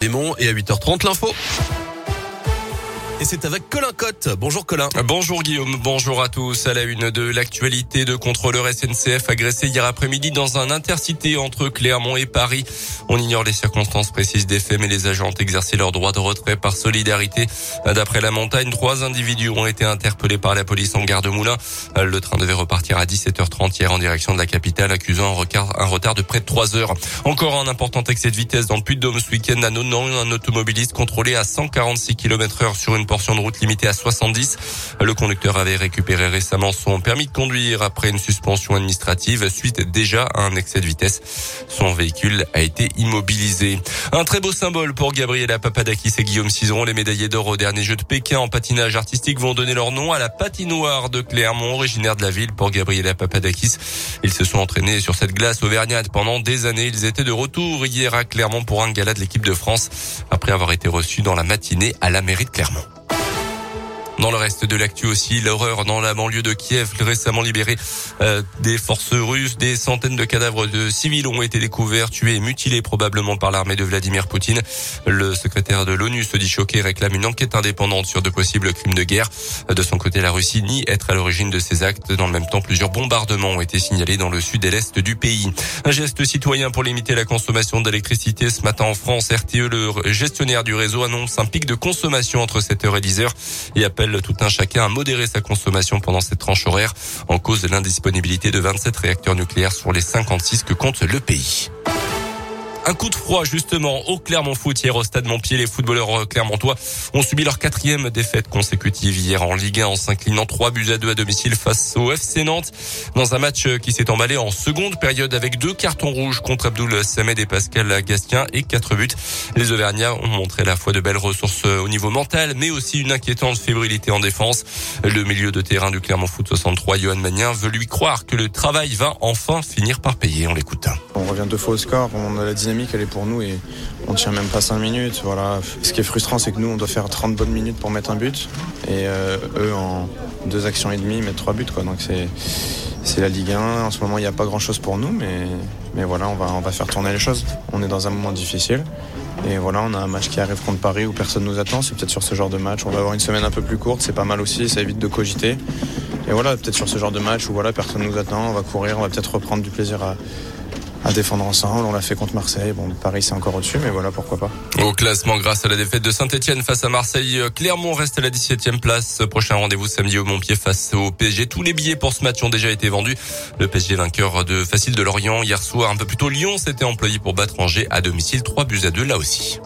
Démon et à 8h30 l'info. Et c'est avec Colin Cotte. Bonjour Colin. Bonjour Guillaume, bonjour à tous. À la une de l'actualité de contrôleur SNCF agressé hier après-midi dans un intercité entre Clermont et Paris. On ignore les circonstances précises des faits, mais les agents ont exercé leur droit de retrait par solidarité. D'après la montagne, trois individus ont été interpellés par la police en gare de Moulin. Le train devait repartir à 17h30 hier en direction de la capitale, accusant un retard, de près de 3 heures. Encore un important excès de vitesse dans le Puy-de-Dôme ce week-end à Un automobiliste contrôlé à 146 km sur une portion de route limitée à 70. Le conducteur avait récupéré récemment son permis de conduire après une suspension administrative suite déjà à un excès de vitesse. Son véhicule a été immobilisé. Un très beau symbole pour Gabriela Papadakis et Guillaume Cizeron, les médaillés d'or au dernier jeu de Pékin en patinage artistique vont donner leur nom à la patinoire de Clermont, originaire de la ville pour Gabriela Papadakis. Ils se sont entraînés sur cette glace auvergnate pendant des années. Ils étaient de retour hier à Clermont pour un gala de l'équipe de France après avoir été reçus dans la matinée à la mairie de Clermont. Dans le reste de l'actu aussi, l'horreur dans la banlieue de Kiev, récemment libéré euh, des forces russes. Des centaines de cadavres de civils ont été découverts, tués et mutilés probablement par l'armée de Vladimir Poutine. Le secrétaire de l'ONU se dit choqué, réclame une enquête indépendante sur de possibles crimes de guerre. De son côté, la Russie nie être à l'origine de ces actes. Dans le même temps, plusieurs bombardements ont été signalés dans le sud et l'est du pays. Un geste citoyen pour limiter la consommation d'électricité. Ce matin en France, RTE, le gestionnaire du réseau, annonce un pic de consommation entre 7h et 10h et appelle tout un chacun à modérer sa consommation pendant cette tranche horaire en cause de l'indisponibilité de 27 réacteurs nucléaires sur les 56 que compte le pays. Un coup de froid justement au Clermont Foot hier au stade Montpied. Les footballeurs clermontois ont subi leur quatrième défaite consécutive hier en Ligue 1 en s'inclinant 3 buts à 2 à domicile face au FC Nantes dans un match qui s'est emballé en seconde période avec deux cartons rouges contre Abdoul Samed et Pascal Gastien et quatre buts. Les Auvergnats ont montré à la fois de belles ressources au niveau mental mais aussi une inquiétante fébrilité en défense. Le milieu de terrain du Clermont Foot 63, Johan Magnin, veut lui croire que le travail va enfin finir par payer. On l'écoute. On revient deux fois au score, on a la dynamique elle est pour nous et on tient même pas 5 minutes. Voilà. Ce qui est frustrant c'est que nous on doit faire 30 bonnes minutes pour mettre un but et euh, eux en deux actions et demie mettent trois buts quoi. Donc c'est la Ligue 1. En ce moment il n'y a pas grand chose pour nous mais, mais voilà on va, on va faire tourner les choses. On est dans un moment difficile. Et voilà, on a un match qui arrive contre Paris où personne nous attend. C'est peut-être sur ce genre de match. On va avoir une semaine un peu plus courte, c'est pas mal aussi, ça évite de cogiter. Et voilà, peut-être sur ce genre de match où voilà, personne nous attend, on va courir, on va peut-être reprendre du plaisir à, à défendre ensemble. On l'a fait contre Marseille. Bon, Paris, c'est encore au-dessus, mais voilà, pourquoi pas. Au classement, grâce à la défaite de Saint-Etienne face à Marseille, Clermont reste à la 17e place. Prochain rendez-vous samedi au Montpied face au PSG. Tous les billets pour ce match ont déjà été vendus. Le PSG vainqueur de facile de Lorient hier soir. Un peu plus tôt, Lyon s'était employé pour battre Angers à domicile. 3 buts à 2 là aussi.